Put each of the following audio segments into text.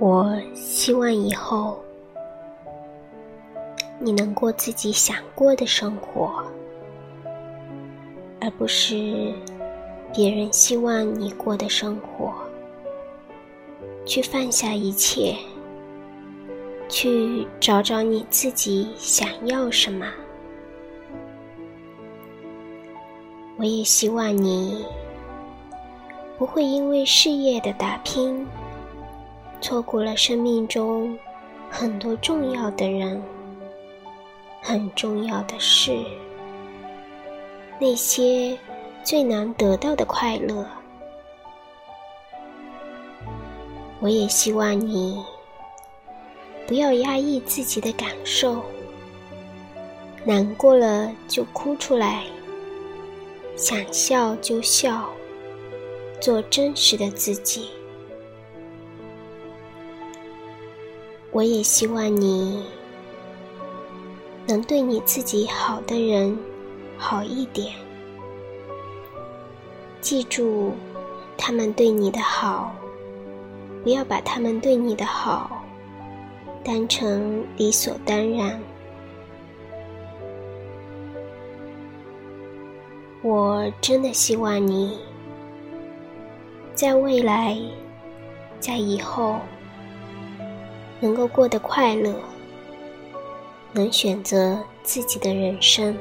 我希望以后你能过自己想过的生活，而不是别人希望你过的生活。去放下一切，去找找你自己想要什么。我也希望你不会因为事业的打拼。错过了生命中很多重要的人、很重要的事，那些最难得到的快乐。我也希望你不要压抑自己的感受，难过了就哭出来，想笑就笑，做真实的自己。我也希望你能对你自己好的人好一点，记住他们对你的好，不要把他们对你的好当成理所当然。我真的希望你在未来，在以后。能够过得快乐能选择自己的人生。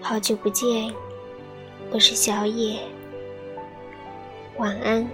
好久不见我是小野晚安。